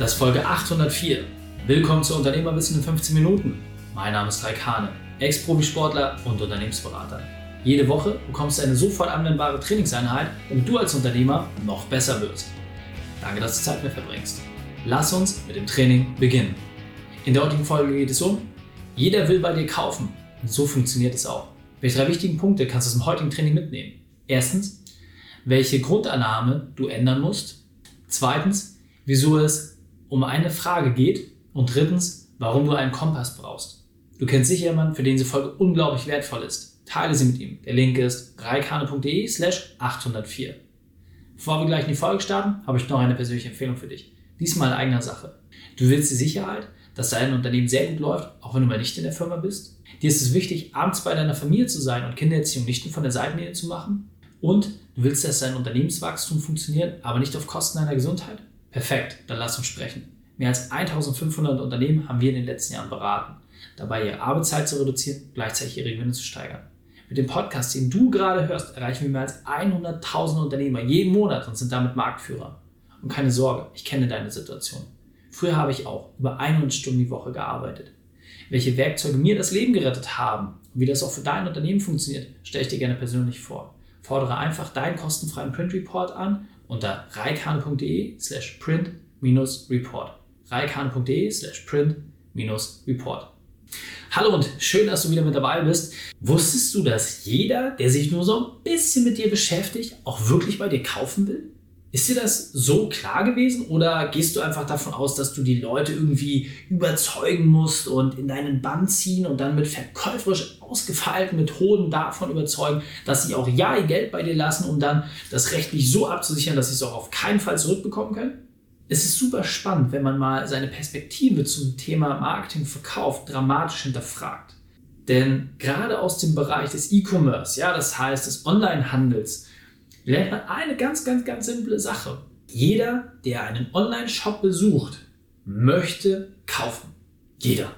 Das ist Folge 804. Willkommen zu Unternehmerwissen in 15 Minuten. Mein Name ist Raik Hane, Ex-Profisportler und Unternehmensberater. Jede Woche bekommst du eine sofort anwendbare Trainingseinheit, damit du als Unternehmer noch besser wirst. Danke, dass du Zeit mit verbringst. Lass uns mit dem Training beginnen. In der heutigen Folge geht es um, jeder will bei dir kaufen. Und so funktioniert es auch. Welche drei wichtigen Punkte kannst du aus dem heutigen Training mitnehmen? Erstens, welche Grundannahme du ändern musst. Zweitens, wieso es um eine Frage geht und drittens, warum du einen Kompass brauchst. Du kennst sicher jemanden, für den diese Folge unglaublich wertvoll ist. Teile sie mit ihm. Der Link ist reikane.de slash 804. Bevor wir gleich in die Folge starten, habe ich noch eine persönliche Empfehlung für dich. Diesmal in eigener Sache. Du willst die Sicherheit, dass dein Unternehmen sehr gut läuft, auch wenn du mal nicht in der Firma bist. Dir ist es wichtig, abends bei deiner Familie zu sein und Kindererziehung nicht nur von der Seitenlinie zu machen. Und du willst, dass dein Unternehmenswachstum funktioniert, aber nicht auf Kosten deiner Gesundheit. Perfekt, dann lass uns sprechen. Mehr als 1500 Unternehmen haben wir in den letzten Jahren beraten, dabei ihre Arbeitszeit zu reduzieren, gleichzeitig ihre Gewinne zu steigern. Mit dem Podcast, den du gerade hörst, erreichen wir mehr als 100.000 Unternehmer jeden Monat und sind damit Marktführer. Und keine Sorge, ich kenne deine Situation. Früher habe ich auch über 100 Stunden die Woche gearbeitet. Welche Werkzeuge mir das Leben gerettet haben und wie das auch für dein Unternehmen funktioniert, stelle ich dir gerne persönlich vor. Fordere einfach deinen kostenfreien Print Report an unter reikane.de slash print-report. reikane.de slash print-report. Hallo und schön, dass du wieder mit dabei bist. Wusstest du, dass jeder, der sich nur so ein bisschen mit dir beschäftigt, auch wirklich bei dir kaufen will? Ist dir das so klar gewesen oder gehst du einfach davon aus, dass du die Leute irgendwie überzeugen musst und in deinen Bann ziehen und dann mit verkäuferisch ausgefeilten Methoden davon überzeugen, dass sie auch ja ihr Geld bei dir lassen, um dann das rechtlich so abzusichern, dass sie es auch auf keinen Fall zurückbekommen können? Es ist super spannend, wenn man mal seine Perspektive zum Thema Marketing, Verkauf dramatisch hinterfragt. Denn gerade aus dem Bereich des E-Commerce, ja, das heißt des Online-Handels, lernt man eine ganz, ganz, ganz simple Sache. Jeder, der einen Online-Shop besucht, möchte kaufen. Jeder.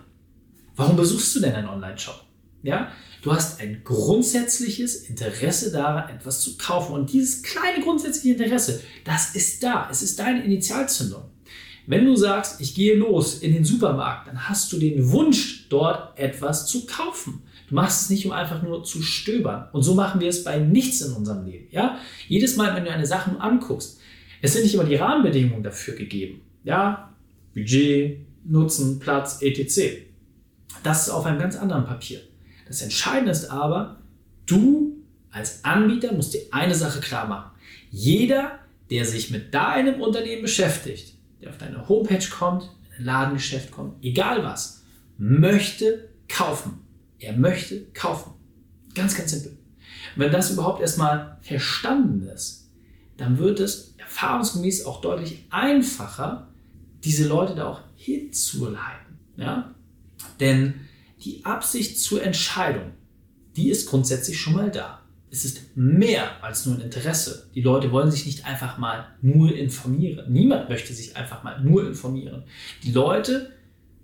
Warum besuchst du denn einen Online-Shop? Ja, du hast ein grundsätzliches Interesse daran, etwas zu kaufen. Und dieses kleine grundsätzliche Interesse, das ist da. Es ist deine Initialzündung. Wenn du sagst, ich gehe los in den Supermarkt, dann hast du den Wunsch, dort etwas zu kaufen. Du machst es nicht, um einfach nur zu stöbern. Und so machen wir es bei nichts in unserem Leben. Ja? Jedes Mal, wenn du eine Sache anguckst, es sind nicht immer die Rahmenbedingungen dafür gegeben. Ja? Budget, Nutzen, Platz, etc. Das ist auf einem ganz anderen Papier. Das Entscheidende ist aber, du als Anbieter musst dir eine Sache klar machen. Jeder, der sich mit deinem Unternehmen beschäftigt, der auf deine Homepage kommt, in ein Ladengeschäft kommt, egal was, möchte kaufen. Er möchte kaufen. Ganz, ganz simpel. Wenn das überhaupt erstmal verstanden ist, dann wird es erfahrungsgemäß auch deutlich einfacher, diese Leute da auch hinzuleiten. Ja? Denn die Absicht zur Entscheidung, die ist grundsätzlich schon mal da. Es ist mehr als nur ein Interesse. Die Leute wollen sich nicht einfach mal nur informieren. Niemand möchte sich einfach mal nur informieren. Die Leute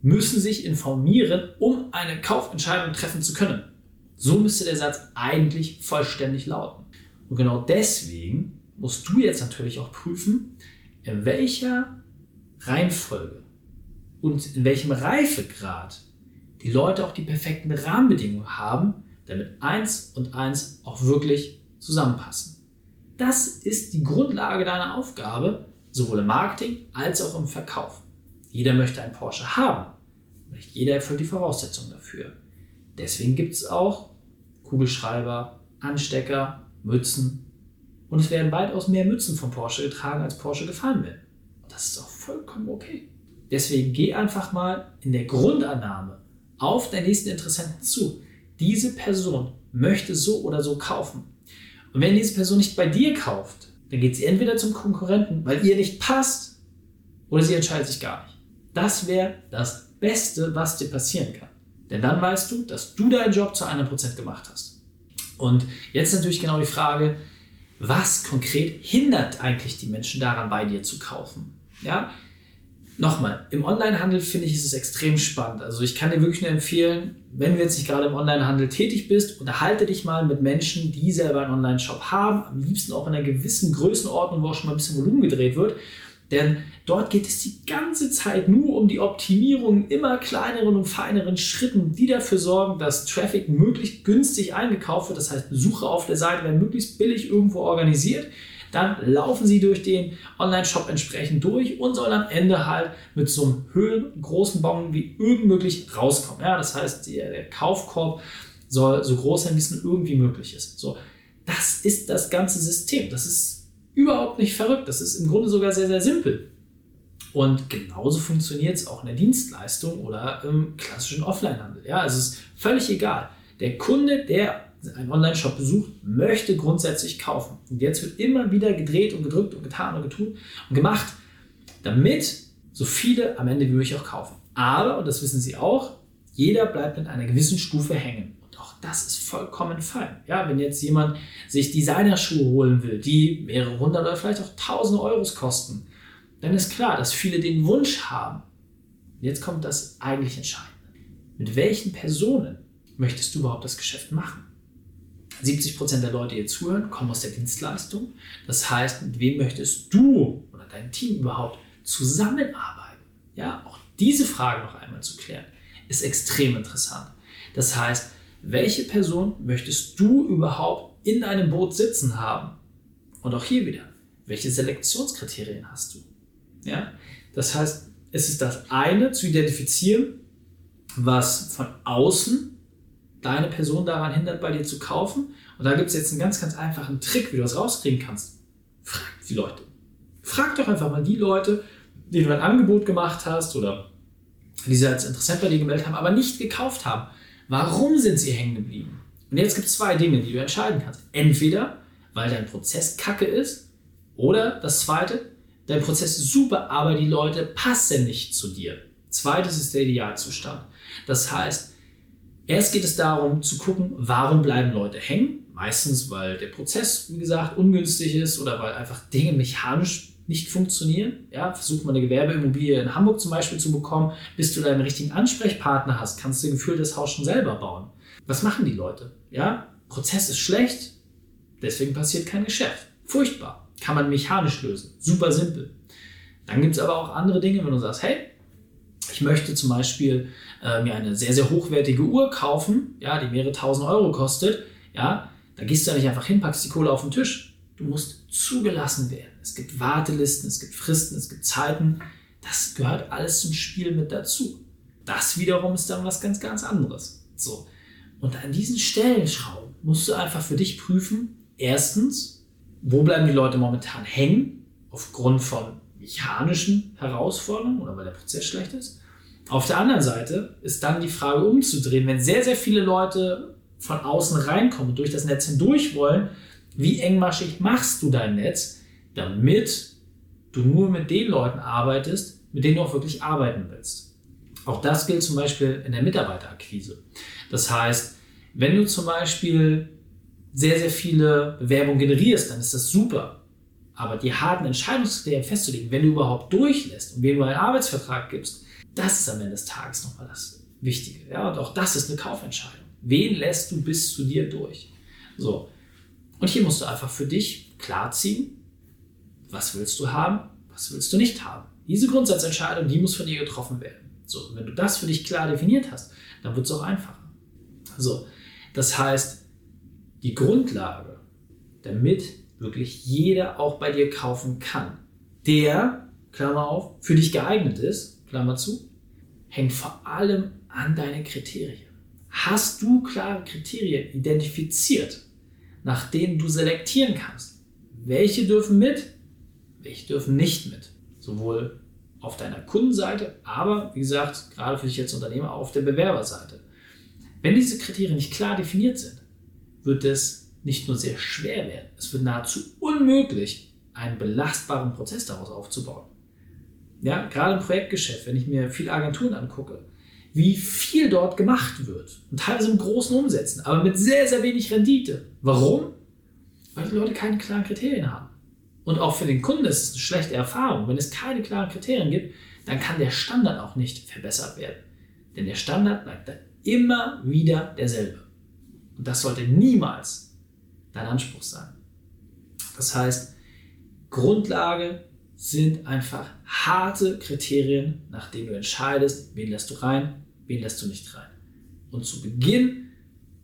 müssen sich informieren, um eine Kaufentscheidung treffen zu können. So müsste der Satz eigentlich vollständig lauten. Und genau deswegen musst du jetzt natürlich auch prüfen, in welcher Reihenfolge und in welchem Reifegrad die Leute auch die perfekten Rahmenbedingungen haben, damit eins und eins auch wirklich zusammenpassen. Das ist die Grundlage deiner Aufgabe, sowohl im Marketing als auch im Verkauf. Jeder möchte einen Porsche haben. Nicht jeder erfüllt die Voraussetzungen dafür. Deswegen gibt es auch Kugelschreiber, Anstecker, Mützen. Und es werden weitaus mehr Mützen von Porsche getragen, als Porsche gefahren wird. Und das ist auch vollkommen okay. Deswegen geh einfach mal in der Grundannahme auf deinen nächsten Interessenten zu. Diese Person möchte so oder so kaufen. Und wenn diese Person nicht bei dir kauft, dann geht sie entweder zum Konkurrenten, weil ihr nicht passt, oder sie entscheidet sich gar nicht. Das wäre das Beste, was dir passieren kann. Denn dann weißt du, dass du deinen Job zu 100% gemacht hast. Und jetzt natürlich genau die Frage, was konkret hindert eigentlich die Menschen daran, bei dir zu kaufen? Ja, nochmal, im Onlinehandel finde ich, ist es extrem spannend. Also ich kann dir wirklich nur empfehlen, wenn du jetzt nicht gerade im Onlinehandel tätig bist, unterhalte dich mal mit Menschen, die selber einen Online-Shop haben, am liebsten auch in einer gewissen Größenordnung, wo auch schon mal ein bisschen Volumen gedreht wird Denn dort geht es die ganze Zeit nur um die Optimierung immer kleineren und feineren Schritten, die dafür sorgen, dass Traffic möglichst günstig eingekauft wird. Das heißt, Besucher auf der Seite werden möglichst billig irgendwo organisiert. Dann laufen sie durch den Online-Shop entsprechend durch und sollen am Ende halt mit so einem Höhen großen Bon wie irgend möglich rauskommen. Ja, das heißt, der Kaufkorb soll so groß sein, wie es irgendwie möglich ist. So, das ist das ganze System. Das ist überhaupt nicht verrückt. Das ist im Grunde sogar sehr, sehr simpel. Und genauso funktioniert es auch in der Dienstleistung oder im klassischen Offline-Handel. Ja, also es ist völlig egal. Der Kunde, der einen Online-Shop besucht, möchte grundsätzlich kaufen. Und jetzt wird immer wieder gedreht und gedrückt und getan und getun und gemacht, damit so viele am Ende wie möglich auch kaufen. Aber, und das wissen Sie auch, jeder bleibt in einer gewissen Stufe hängen das ist vollkommen fein. Ja, wenn jetzt jemand sich Designerschuhe holen will, die mehrere hundert oder vielleicht auch tausende Euros kosten, dann ist klar, dass viele den Wunsch haben. Jetzt kommt das eigentlich Entscheidende. Mit welchen Personen möchtest du überhaupt das Geschäft machen? 70% der Leute, die hier zuhören, kommen aus der Dienstleistung. Das heißt, mit wem möchtest du oder dein Team überhaupt zusammenarbeiten? Ja, auch diese Frage noch einmal zu klären, ist extrem interessant. Das heißt, welche Person möchtest du überhaupt in deinem Boot sitzen haben? Und auch hier wieder, welche Selektionskriterien hast du? Ja? Das heißt, es ist das eine zu identifizieren, was von außen deine Person daran hindert, bei dir zu kaufen. Und da gibt es jetzt einen ganz, ganz einfachen Trick, wie du das rauskriegen kannst. Frag die Leute. Frag doch einfach mal die Leute, denen du ein Angebot gemacht hast oder die sie als Interessent bei dir gemeldet haben, aber nicht gekauft haben. Warum sind sie hängen geblieben? Und jetzt gibt es zwei Dinge, die du entscheiden kannst. Entweder, weil dein Prozess kacke ist, oder das zweite, dein Prozess ist super, aber die Leute passen nicht zu dir. Zweites ist der Idealzustand. Das heißt, erst geht es darum zu gucken, warum bleiben Leute hängen. Meistens, weil der Prozess, wie gesagt, ungünstig ist oder weil einfach Dinge mechanisch nicht funktionieren. Ja, versuch mal eine Gewerbeimmobilie in Hamburg zum Beispiel zu bekommen, bis du deinen richtigen Ansprechpartner hast, kannst du gefühlt das Haus schon selber bauen. Was machen die Leute? Ja, Prozess ist schlecht, deswegen passiert kein Geschäft. Furchtbar. Kann man mechanisch lösen. Super simpel. Dann gibt es aber auch andere Dinge, wenn du sagst, hey, ich möchte zum Beispiel äh, mir eine sehr, sehr hochwertige Uhr kaufen, ja, die mehrere tausend Euro kostet, ja, da gehst du ja nicht einfach hin, packst die Kohle auf den Tisch. Du musst zugelassen werden. Es gibt Wartelisten, es gibt Fristen, es gibt Zeiten. Das gehört alles zum Spiel mit dazu. Das wiederum ist dann was ganz, ganz anderes. So. Und an diesen Stellenschrauben musst du einfach für dich prüfen, erstens, wo bleiben die Leute momentan hängen, aufgrund von mechanischen Herausforderungen oder weil der Prozess schlecht ist. Auf der anderen Seite ist dann die Frage umzudrehen, wenn sehr, sehr viele Leute von außen reinkommen und durch das Netz hindurch wollen, wie engmaschig machst du dein Netz, damit du nur mit den Leuten arbeitest, mit denen du auch wirklich arbeiten willst. Auch das gilt zum Beispiel in der Mitarbeiterakquise. Das heißt, wenn du zum Beispiel sehr, sehr viele Bewerbungen generierst, dann ist das super. Aber die harten Entscheidungskriterien festzulegen, wenn du überhaupt durchlässt und wem du einen Arbeitsvertrag gibst, das ist am Ende des Tages nochmal das Wichtige. Ja? Und auch das ist eine Kaufentscheidung. Wen lässt du bis zu dir durch? So. Und hier musst du einfach für dich klarziehen, was willst du haben, was willst du nicht haben. Diese Grundsatzentscheidung, die muss von dir getroffen werden. So, wenn du das für dich klar definiert hast, dann wird es auch einfacher. So, das heißt, die Grundlage, damit wirklich jeder auch bei dir kaufen kann, der, Klammer auf, für dich geeignet ist, Klammer zu, hängt vor allem an deine Kriterien. Hast du klare Kriterien identifiziert, nach denen du selektieren kannst. Welche dürfen mit, welche dürfen nicht mit. Sowohl auf deiner Kundenseite, aber wie gesagt, gerade für dich als Unternehmer auf der Bewerberseite. Wenn diese Kriterien nicht klar definiert sind, wird es nicht nur sehr schwer werden, es wird nahezu unmöglich, einen belastbaren Prozess daraus aufzubauen. Ja, gerade im Projektgeschäft, wenn ich mir viele Agenturen angucke, wie viel dort gemacht wird. Und teilweise mit großen Umsätzen, aber mit sehr, sehr wenig Rendite. Warum? Weil die Leute keine klaren Kriterien haben. Und auch für den Kunden ist es eine schlechte Erfahrung. Wenn es keine klaren Kriterien gibt, dann kann der Standard auch nicht verbessert werden. Denn der Standard bleibt dann immer wieder derselbe. Und das sollte niemals dein Anspruch sein. Das heißt, Grundlage sind einfach harte Kriterien, nach denen du entscheidest, wen lässt du rein, wen lässt du nicht rein. Und zu Beginn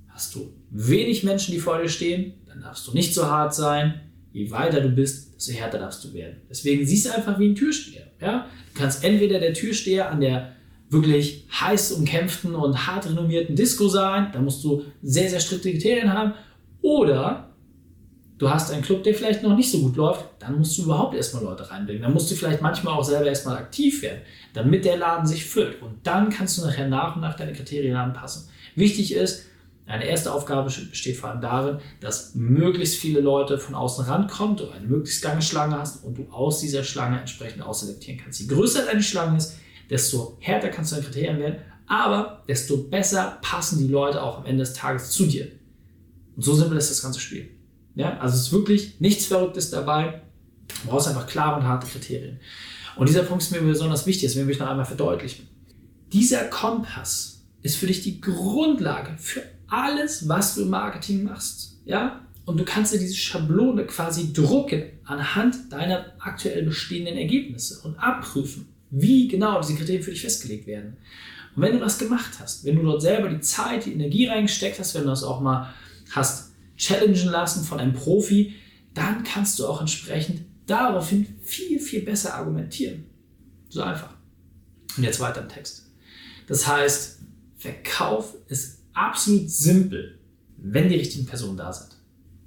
hast du wenig Menschen, die vor dir stehen, dann darfst du nicht so hart sein. Je weiter du bist, desto härter darfst du werden. Deswegen siehst du einfach wie ein Türsteher. Ja? Du kannst entweder der Türsteher an der wirklich heiß umkämpften und hart renommierten Disco sein, da musst du sehr, sehr strikte Kriterien haben, oder du hast einen Club, der vielleicht noch nicht so gut läuft, dann musst du überhaupt erstmal Leute reinbringen. Dann musst du vielleicht manchmal auch selber erstmal aktiv werden, damit der Laden sich füllt. Und dann kannst du nachher nach und nach deine Kriterien anpassen. Wichtig ist, eine erste Aufgabe besteht vor allem darin, dass möglichst viele Leute von außen rankommen, du eine möglichst lange Schlange hast und du aus dieser Schlange entsprechend ausselektieren kannst. Je größer deine Schlange ist, desto härter kannst du deine Kriterien werden, aber desto besser passen die Leute auch am Ende des Tages zu dir. Und so simpel ist das ganze Spiel. Ja, also es ist wirklich nichts Verrücktes dabei. Du brauchst einfach klare und harte Kriterien. Und dieser Punkt ist mir besonders wichtig, deswegen will ich noch einmal verdeutlichen. Dieser Kompass ist für dich die Grundlage für alles, was du im Marketing machst. Ja? Und du kannst dir diese Schablone quasi drucken anhand deiner aktuell bestehenden Ergebnisse und abprüfen, wie genau diese Kriterien für dich festgelegt werden. Und wenn du das gemacht hast, wenn du dort selber die Zeit, die Energie reingesteckt hast, wenn du das auch mal hast challengen lassen von einem Profi, dann kannst du auch entsprechend daraufhin viel, viel besser argumentieren. So einfach. Und jetzt weiter im Text. Das heißt, Verkauf ist absolut simpel, wenn die richtigen Personen da sind.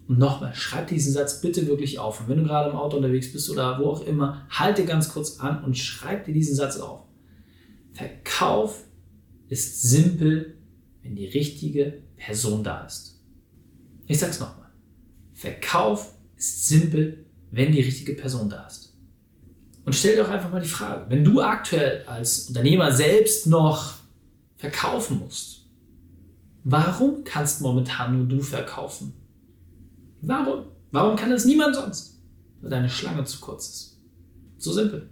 Und nochmal, schreib diesen Satz bitte wirklich auf. Und wenn du gerade im Auto unterwegs bist oder wo auch immer, halte ganz kurz an und schreib dir diesen Satz auf. Verkauf ist simpel, wenn die richtige Person da ist. Ich sag's nochmal. Verkauf ist simpel, wenn die richtige Person da ist. Und stell dir doch einfach mal die Frage, wenn du aktuell als Unternehmer selbst noch verkaufen musst, warum kannst momentan nur du verkaufen? Warum? Warum kann das niemand sonst? Weil deine Schlange zu kurz ist. So simpel.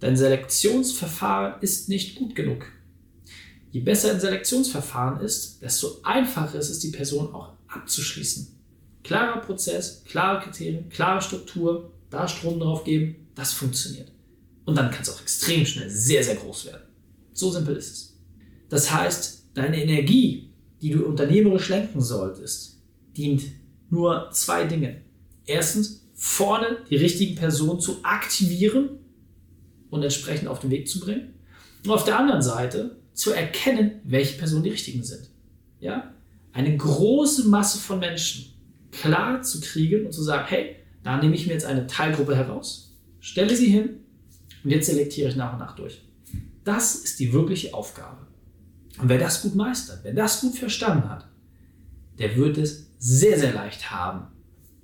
Dein Selektionsverfahren ist nicht gut genug. Je besser ein Selektionsverfahren ist, desto einfacher ist es, die Person auch abzuschließen. Klarer Prozess, klare Kriterien, klare Struktur, da Strom drauf geben, das funktioniert. Und dann kann es auch extrem schnell sehr, sehr groß werden. So simpel ist es. Das heißt, deine Energie, die du unternehmerisch lenken solltest, dient nur zwei Dingen. Erstens, vorne die richtigen Personen zu aktivieren und entsprechend auf den Weg zu bringen. Und auf der anderen Seite zu erkennen, welche Personen die richtigen sind. Ja? eine große Masse von Menschen klar zu kriegen und zu sagen, hey, da nehme ich mir jetzt eine Teilgruppe heraus, stelle sie hin und jetzt selektiere ich nach und nach durch. Das ist die wirkliche Aufgabe. Und wer das gut meistert, wer das gut verstanden hat, der wird es sehr, sehr leicht haben,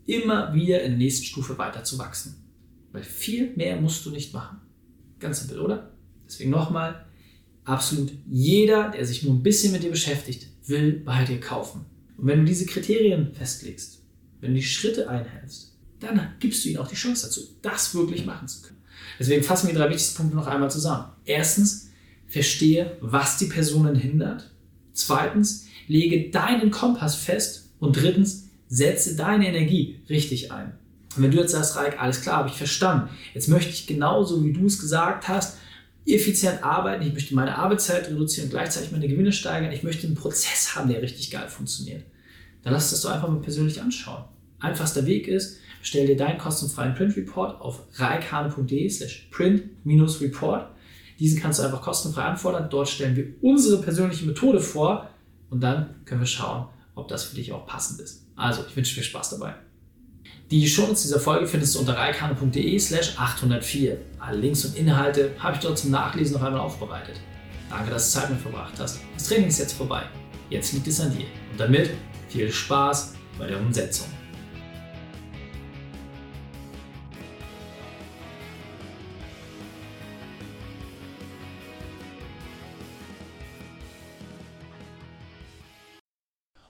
immer wieder in der nächsten Stufe weiter zu wachsen. Weil viel mehr musst du nicht machen. Ganz simpel, oder? Deswegen nochmal, absolut jeder, der sich nur ein bisschen mit dir beschäftigt, will bei dir kaufen. Und wenn du diese Kriterien festlegst, wenn du die Schritte einhältst, dann gibst du ihnen auch die Chance dazu, das wirklich machen zu können. Deswegen fassen wir die drei wichtigsten Punkte noch einmal zusammen. Erstens, verstehe, was die Personen hindert. Zweitens, lege deinen Kompass fest. Und drittens, setze deine Energie richtig ein. Und wenn du jetzt sagst, Raik, alles klar, habe ich verstanden. Jetzt möchte ich genauso, wie du es gesagt hast, effizient arbeiten, ich möchte meine Arbeitszeit reduzieren gleichzeitig meine Gewinne steigern, ich möchte einen Prozess haben, der richtig geil funktioniert. Dann lass das doch einfach mal persönlich anschauen. Einfachster Weg ist, stell dir deinen kostenfreien Print Report auf reikane.de slash print-report. Diesen kannst du einfach kostenfrei anfordern. Dort stellen wir unsere persönliche Methode vor und dann können wir schauen, ob das für dich auch passend ist. Also, ich wünsche dir Spaß dabei. Die Shownotes dieser Folge findest du unter reikane.de slash 804. Alle Links und Inhalte habe ich dort zum Nachlesen noch einmal aufbereitet. Danke, dass du Zeit mit verbracht hast. Das Training ist jetzt vorbei. Jetzt liegt es an dir. Und damit viel Spaß bei der Umsetzung.